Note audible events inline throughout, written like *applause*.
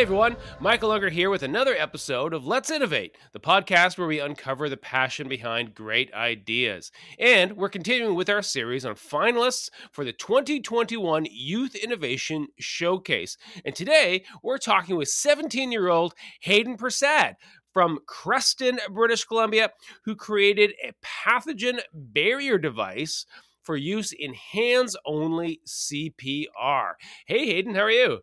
Hey everyone, Michael Unger here with another episode of Let's Innovate, the podcast where we uncover the passion behind great ideas. And we're continuing with our series on finalists for the 2021 Youth Innovation Showcase. And today we're talking with 17 year old Hayden Prasad from Creston, British Columbia, who created a pathogen barrier device for use in hands only CPR. Hey Hayden, how are you?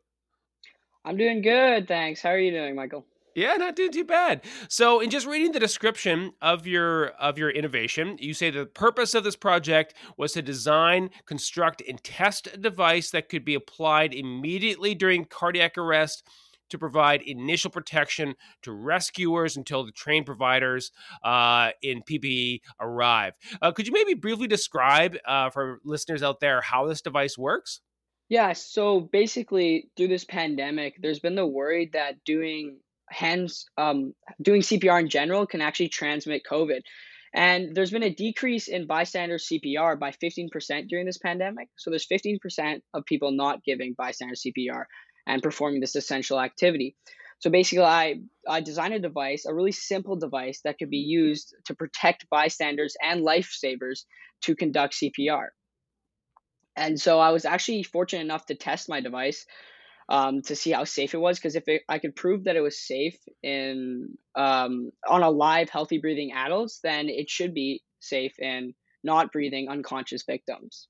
I'm doing good, thanks. How are you doing, Michael? Yeah, not doing too bad. So, in just reading the description of your of your innovation, you say the purpose of this project was to design, construct, and test a device that could be applied immediately during cardiac arrest to provide initial protection to rescuers until the trained providers uh, in PPE arrive. Uh, could you maybe briefly describe uh, for listeners out there how this device works? Yeah, so basically through this pandemic, there's been the worry that doing hands um doing CPR in general can actually transmit COVID. And there's been a decrease in bystander CPR by 15% during this pandemic. So there's 15% of people not giving bystander CPR and performing this essential activity. So basically, I, I designed a device, a really simple device that could be used to protect bystanders and lifesavers to conduct CPR. And so I was actually fortunate enough to test my device um, to see how safe it was. Because if it, I could prove that it was safe in um, on a live, healthy breathing adults, then it should be safe in not breathing unconscious victims.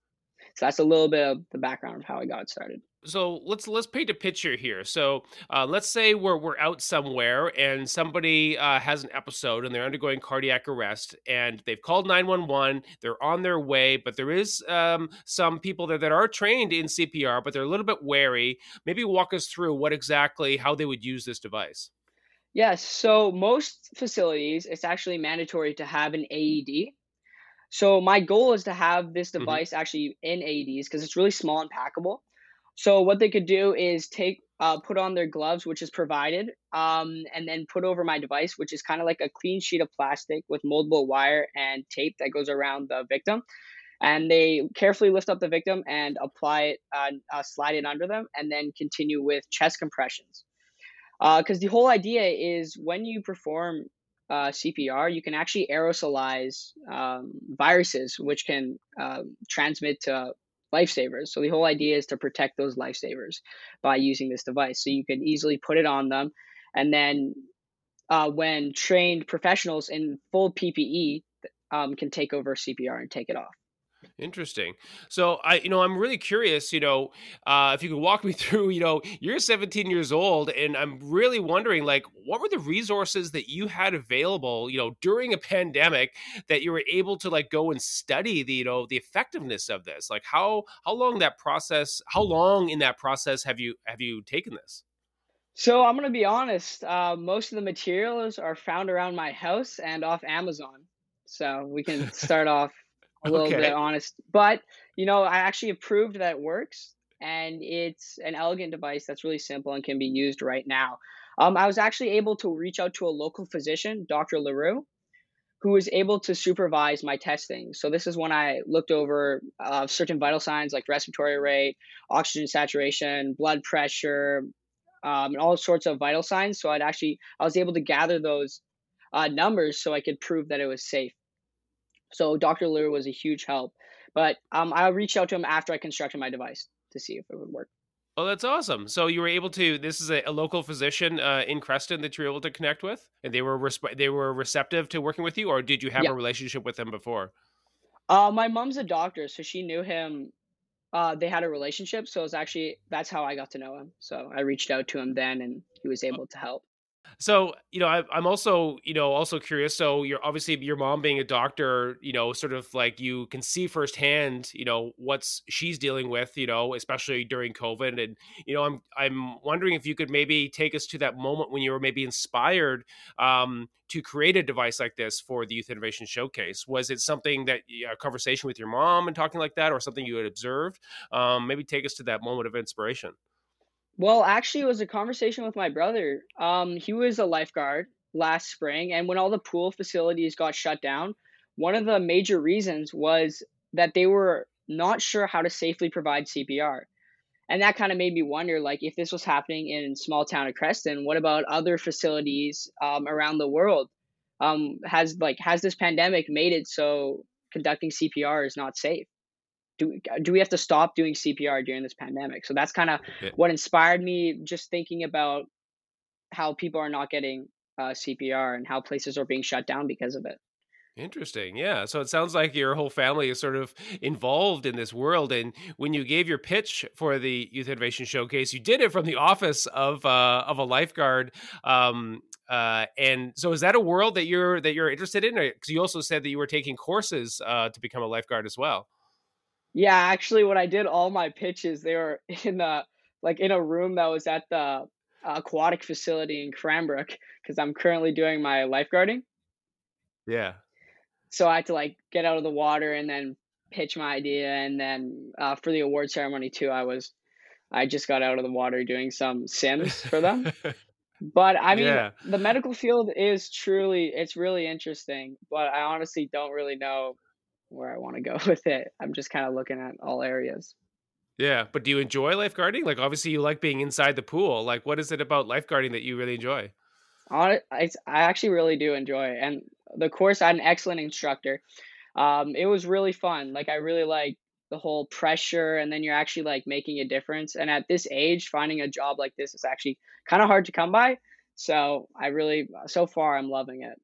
So that's a little bit of the background of how I got started so let's let's paint a picture here. So uh, let's say we're we're out somewhere and somebody uh, has an episode and they're undergoing cardiac arrest and they've called nine one one. They're on their way, but there is um, some people there that are trained in CPR, but they're a little bit wary. Maybe walk us through what exactly how they would use this device. Yes. So most facilities, it's actually mandatory to have an AED. So my goal is to have this mm-hmm. device mm-hmm. actually in AEDs because it's really small and packable. So what they could do is take uh, put on their gloves, which is provided, um, and then put over my device, which is kind of like a clean sheet of plastic with moldable wire and tape that goes around the victim. And they carefully lift up the victim and apply it, uh, uh, slide it under them, and then continue with chest compressions. Because uh, the whole idea is when you perform uh, CPR, you can actually aerosolize um, viruses, which can uh, transmit to lifesavers. So the whole idea is to protect those lifesavers by using this device. So you can easily put it on them, and then uh, when trained professionals in full PPE um, can take over CPR and take it off. Interesting. So I, you know, I'm really curious. You know, uh, if you could walk me *laughs* through. You know, you're 17 years old, and I'm really wondering, like, what were the resources that you had available, you know, during a pandemic that you were able to like go and study the, you know, the effectiveness of this? Like, how how long that process? How long in that process have you have you taken this? So I'm gonna be honest. Uh, most of the materials are found around my house and off Amazon. So we can *laughs* start off a little okay. bit honest. But you know, I actually have proved that it works, and it's an elegant device that's really simple and can be used right now. Um, I was actually able to reach out to a local physician, Dr. Larue, who was able to supervise my testing. So this is when I looked over uh, certain vital signs like respiratory rate, oxygen saturation, blood pressure, um, and all sorts of vital signs. So I'd actually I was able to gather those uh, numbers so I could prove that it was safe. So Dr. Leroux was a huge help. But um, I reached out to him after I constructed my device to see if it would work. Oh, that's awesome! So you were able to. This is a, a local physician uh, in Creston that you were able to connect with, and they were resp- they were receptive to working with you, or did you have yeah. a relationship with them before? Uh, my mom's a doctor, so she knew him. Uh, they had a relationship, so it was actually that's how I got to know him. So I reached out to him then, and he was able to help. So, you know, I, am also, you know, also curious. So, you're obviously your mom being a doctor, you know, sort of like you can see firsthand, you know, what's she's dealing with, you know, especially during COVID. And, you know, I'm I'm wondering if you could maybe take us to that moment when you were maybe inspired um, to create a device like this for the Youth Innovation Showcase. Was it something that a conversation with your mom and talking like that, or something you had observed? Um, maybe take us to that moment of inspiration. Well, actually, it was a conversation with my brother. Um, he was a lifeguard last spring, and when all the pool facilities got shut down, one of the major reasons was that they were not sure how to safely provide CPR. and that kind of made me wonder like if this was happening in small town of creston what about other facilities um, around the world um, has like has this pandemic made it so conducting cpr is not safe do, do we have to stop doing cpr during this pandemic so that's kind of yeah. what inspired me just thinking about how people are not getting uh, cpr and how places are being shut down because of it Interesting. Yeah. So it sounds like your whole family is sort of involved in this world. And when you gave your pitch for the Youth Innovation Showcase, you did it from the office of uh, of a lifeguard. Um, uh, and so, is that a world that you're that you're interested in? Because you also said that you were taking courses uh, to become a lifeguard as well. Yeah, actually, when I did all my pitches, they were *laughs* in a like in a room that was at the aquatic facility in Cranbrook because I'm currently doing my lifeguarding. Yeah so I had to like get out of the water and then pitch my idea. And then uh, for the award ceremony too, I was I just got out of the water doing some sims for them. *laughs* but I mean, yeah. the medical field is truly it's really interesting. But I honestly don't really know where I want to go *laughs* with it. I'm just kind of looking at all areas. Yeah, but do you enjoy lifeguarding? Like, obviously, you like being inside the pool. Like, what is it about lifeguarding that you really enjoy? I, I actually really do enjoy it. And the course I had an excellent instructor. Um, it was really fun. Like I really like the whole pressure and then you're actually like making a difference. And at this age, finding a job like this is actually kind of hard to come by. So I really so far I'm loving it.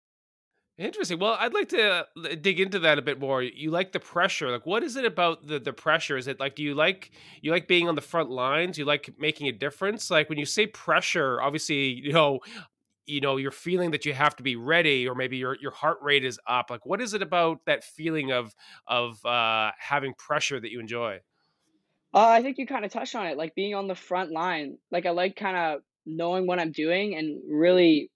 Interesting. Well, I'd like to uh, dig into that a bit more. You like the pressure. Like what is it about the the pressure? Is it like do you like you like being on the front lines? You like making a difference? Like when you say pressure, obviously, you know, you know you're feeling that you have to be ready or maybe your your heart rate is up like what is it about that feeling of of uh having pressure that you enjoy uh, i think you kind of touched on it like being on the front line like i like kind of knowing what i'm doing and really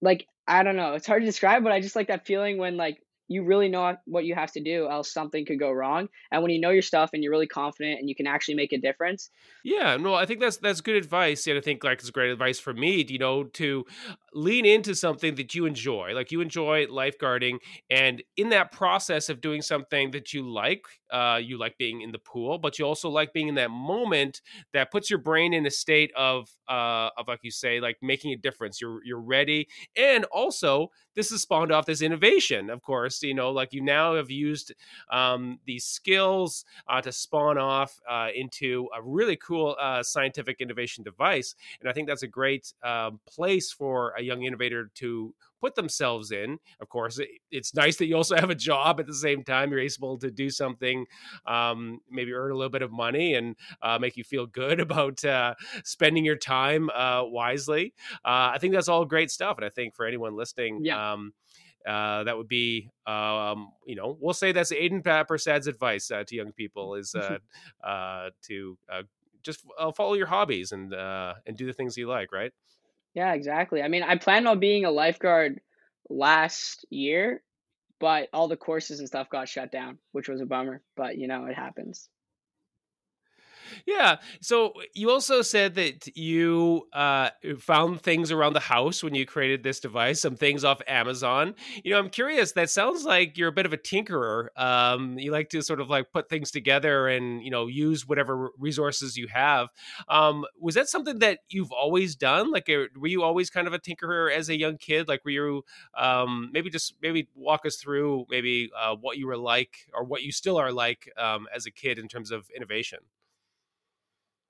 like i don't know it's hard to describe but i just like that feeling when like you really know what you have to do else something could go wrong. And when you know your stuff and you're really confident and you can actually make a difference yeah no i think that's that's good advice and i think like it's great advice for me you know to lean into something that you enjoy like you enjoy lifeguarding and in that process of doing something that you like uh, you like being in the pool but you also like being in that moment that puts your brain in a state of uh, of like you say like making a difference. You're you're ready and also this has spawned off this innovation of course you know like you now have used um, these skills uh, to spawn off uh, into a really cool uh, scientific innovation device and i think that's a great um, place for a young innovator to put themselves in. Of course, it, it's nice that you also have a job at the same time. You're able to do something, um, maybe earn a little bit of money and uh, make you feel good *laughs* about uh, spending your time uh, wisely. Uh, I think that's all great stuff. And I think for anyone listening, yeah. Um, uh, that would be, um, you know, we'll say that's Hayden Prasad's advice uh, to young people is uh, *laughs* uh, to uh, just uh, follow your hobbies and uh, and do the things you like, right? Yeah, exactly. I mean, I planned on being a lifeguard last year, but all the courses and stuff got shut down, which was a bummer. But you know, it happens. Yeah. So you also said that you uh, found things around the house when you created this device, some things off Amazon. You know, I'm curious. That sounds like you're a bit of a tinkerer. Um, you like to sort of like put things together and you know use whatever resources you have. Um, was that something that you've always done? Like, uh, were you always kind of a tinkerer as a young kid? Like, were you um, maybe just maybe walk us through maybe uh, what you were like or what you still are like um, as a kid in terms of innovation?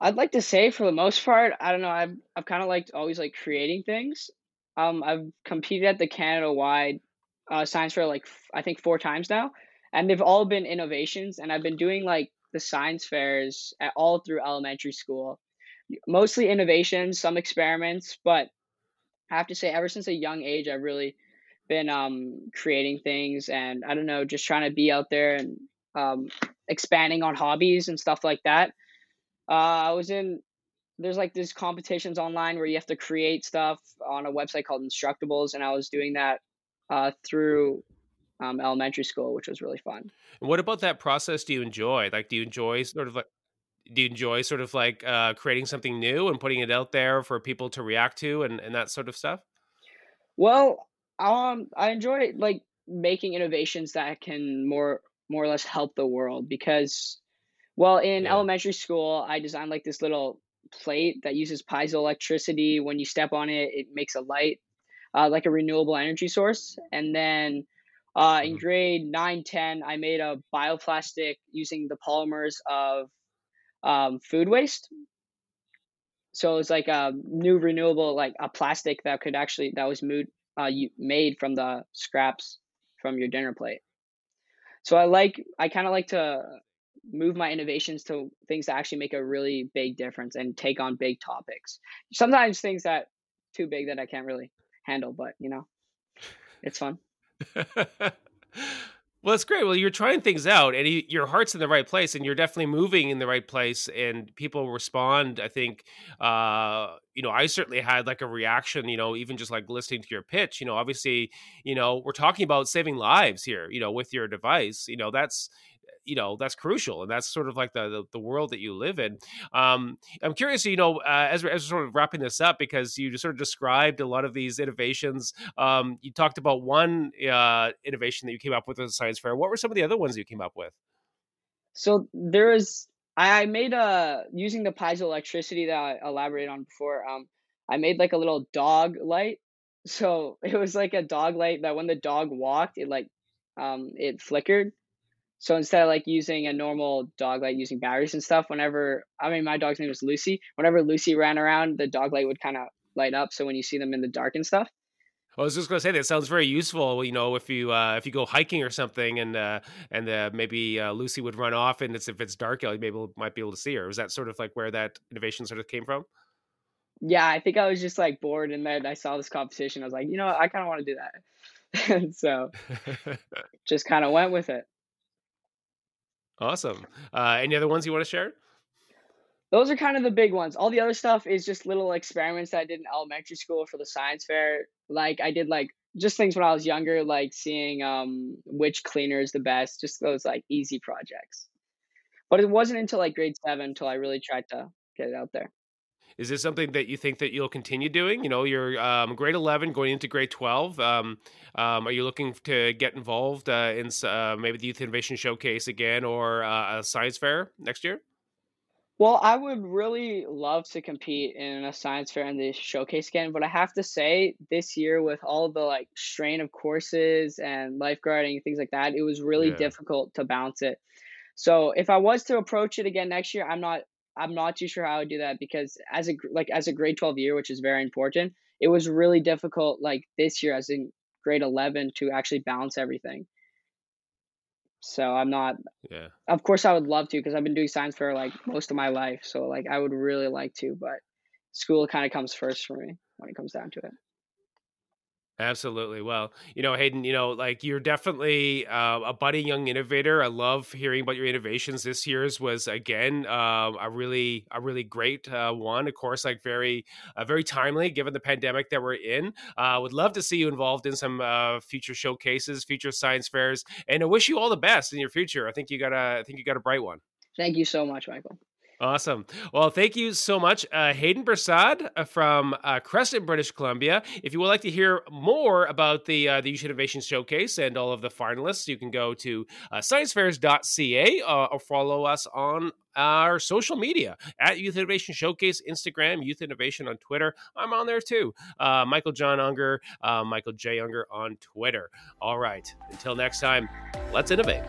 I'd like to say for the most part, I don't know, I've I've kind of liked always like creating things. Um, I've competed at the Canada wide uh, science fair like f- I think four times now, and they've all been innovations. And I've been doing like the science fairs at all through elementary school, mostly innovations, some experiments. But I have to say, ever since a young age, I've really been um, creating things, and I don't know, just trying to be out there and um, expanding on hobbies and stuff like that. Uh, I was in there's like these competitions online where you have to create stuff on a website called Instructables, and I was doing that uh, through um, elementary school, which was really fun. And what about that process do you enjoy? Like, do you enjoy sort of like do you enjoy sort of like uh, creating something new and putting it out there for people to react to and, and that sort of stuff? Well, um, I enjoy like making innovations that can more more or less help the world because Well, in Yeah. elementary school, I designed like this little plate that uses piezoelectricity. When you step on it, it makes a light, uh, like a renewable energy source. And then uh, in Mhm. grade 9, 10, I made a bioplastic using the polymers of um, food waste. So it's like a new renewable, like a plastic that could actually, that was mood, uh, made from the scraps from your dinner plate. So I like, I kind of like to move my innovations to things that actually make a really big difference and take on big topics. Sometimes things that too big that I can't really handle, but you know, it's fun. *laughs* well, it's great. Well, you're trying things out, and you, your heart's in the right place, and you're definitely moving in the right place, and people respond. I think, uh, you know, I certainly had like a reaction. You know, even just like listening to your pitch. You know, obviously, you know, we're talking about saving lives here. You know, with your device. You know, that's you know that's crucial and that's sort of like the the, the world that you live in um, i'm curious you know uh, as, we're, as we're sort of wrapping this up because you just sort of described a lot of these innovations um, you talked about one uh, innovation that you came up with at the science fair what were some of the other ones you came up with So there is, I made a using the piezoelectricity that I elaborated on before. Um, I made like a little dog light. So *laughs* it was like a dog light that when the dog walked, it like um it flickered. So instead of like using a normal dog light using batteries and stuff, whenever I mean my dog's name was Lucy, whenever Lucy ran around, the dog light would kind of light up. So when you see them in the dark and stuff. I was just going to say that sounds very useful. You know, if you uh, if you go hiking or something, and uh, and uh, maybe uh, Lucy would run off, and it's if it's dark, you maybe might be able to see her. Was that sort of like where that innovation sort of came from? Yeah, I think I was just like bored, and then I saw this competition. I was like, you know, what? I kind of want to do that, and *laughs* so *laughs* just kind of went with it. Awesome. Uh, any other ones you want to share? Those are kind of the big ones. All the other stuff is just little experiments that I did in elementary school for the science fair. Like I did like just things when I was younger, like seeing um which cleaner is the best, just those like easy projects. But it wasn't until like grade seven until I really tried to get it out there. Is this something that you think that you'll continue doing? You know, you're um, grade 11 going into grade 12. Um, um, are you looking to get involved uh, in uh, maybe the Youth Innovation Showcase again or uh, a science fair next year? Well, I would really love to compete in a science fair and the showcase again, but I have to say this year with all the like strain of courses and lifeguarding and things like that, it was really Yeah. difficult to balance it. So if I was to approach it again next year, I'm not I'm not too sure how I would do that because as a like as a grade 12 year, which is very important, it was really difficult like this year as in grade 11 to actually balance everything. So I'm not Yeah. of course, I would love to because I've been doing science for like most of my life. So like I would really like to, but school kind of comes first for me when it comes down to it. Absolutely. Well, you know, Hayden, you know, like you're definitely uh, a budding young innovator. I love hearing about your innovations. This year's was again um, a really, a really great uh, one. Of course, like very, uh, very timely given the pandemic that we're in. Uh, would love to see you involved in some uh, future showcases, future science fairs, and I wish you all the best in your future. I think you got a, I think you got a bright one. Thank you so much, Michael. Awesome. Well, thank you so much, uh, Hayden Prasad uh, from uh, Creston, British Columbia. If you would like to hear more about the uh, the Youth Innovation Showcase and all of the finalists, you can go to uh, sciencefairs.ca uh, or follow us on our social media at Youth Innovation Showcase, Instagram, Youth Innovation on Twitter. I'm on there too. Uh, Michael John Unger, uh, Michael J. Unger on Twitter. All right. Until next time, let's innovate.